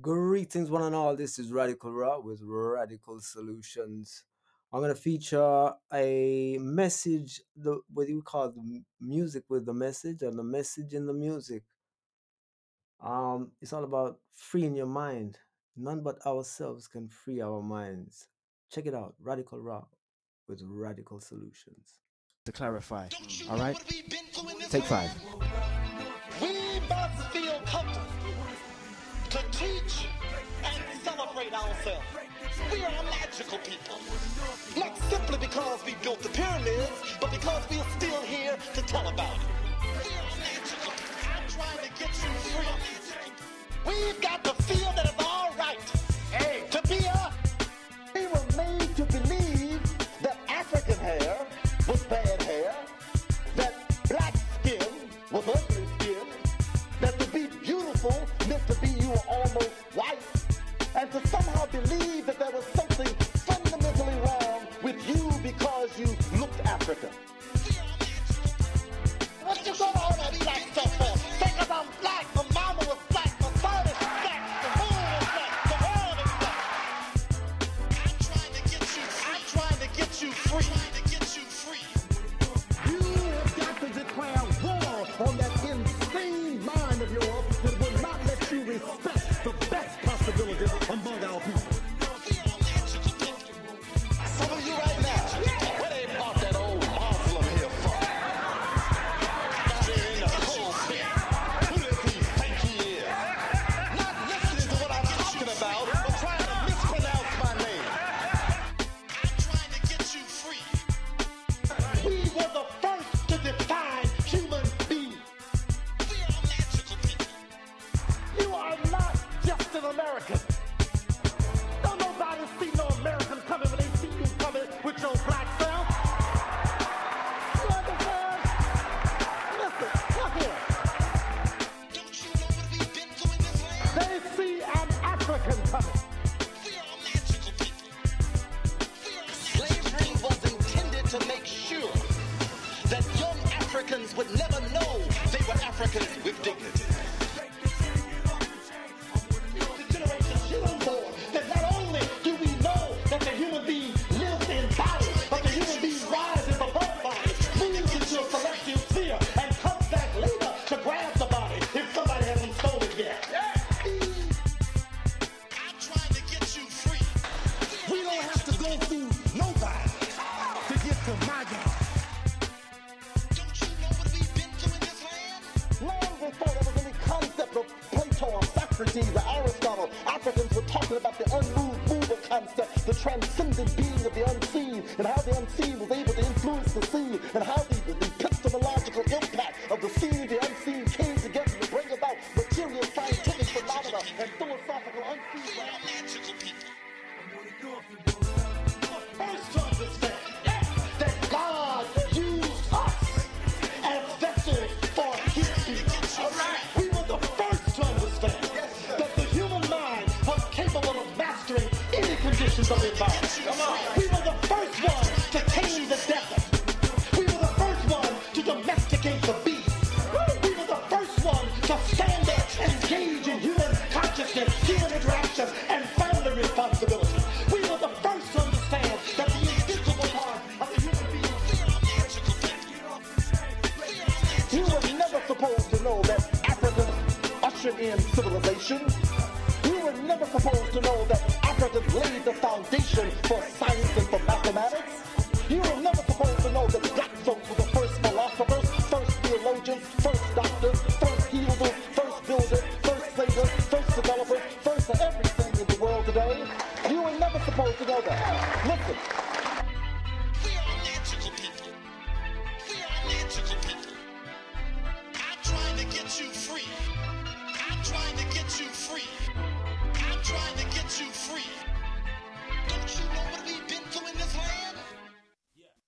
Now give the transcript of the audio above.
Greetings, one and all. This is Radical Raw with Radical Solutions. I'm gonna feature a message. The what do you call the music with the message and the message in the music. Um, it's all about freeing your mind. None but ourselves can free our minds. Check it out, Radical Raw with Radical Solutions. to clarify. Don't you All right? what we've been through this Take five. Ourselves. We are magical people. Not simply because we built the pyramids, but because we are still here to tell about it. We are magical. I'm trying to get you We Africans with dignity. Concept Plato Socrates or Aristotle, Africans were talking about the unmoved mover concept, the transcendent being of the unseen, and how the unseen was able to influence the seen, and how the, the, the epistemological impact of the seen any conditions of environment. We were the first ones to tame the desert. We were the first ones to domesticate the beast. We were the first ones to stand and engage in human consciousness, human interaction, and family responsibility. We were the first to understand that the invisible part of the human being. You were never supposed to know that Africans ushered in civilization. You were never supposed to know that Africans first doctors, first healers, first builders, first developers, first of everything in the world today. You were never supposed to know that. Listen,